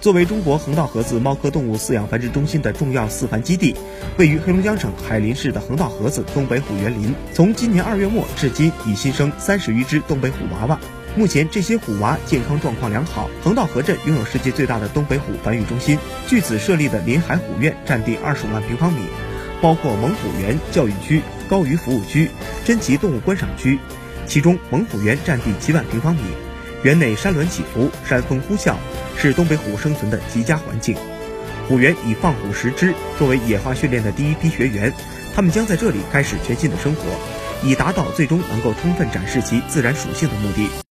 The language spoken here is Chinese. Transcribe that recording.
作为中国横道河子猫科动物饲养繁殖中心的重要饲繁基地，位于黑龙江省海林市的横道河子东北虎园林，从今年二月末至今已新生三十余只东北虎娃娃。目前这些虎娃健康状况良好。横道河镇拥有世界最大的东北虎繁育中心，据此设立的临海虎院占地二十五万平方米，包括猛虎园教育区、高鱼服务区、珍奇动物观赏区，其中猛虎园占地七万平方米。园内山峦起伏，山风呼啸，是东北虎生存的极佳环境。虎园以放虎十只作为野化训练的第一批学员，他们将在这里开始全新的生活，以达到最终能够充分展示其自然属性的目的。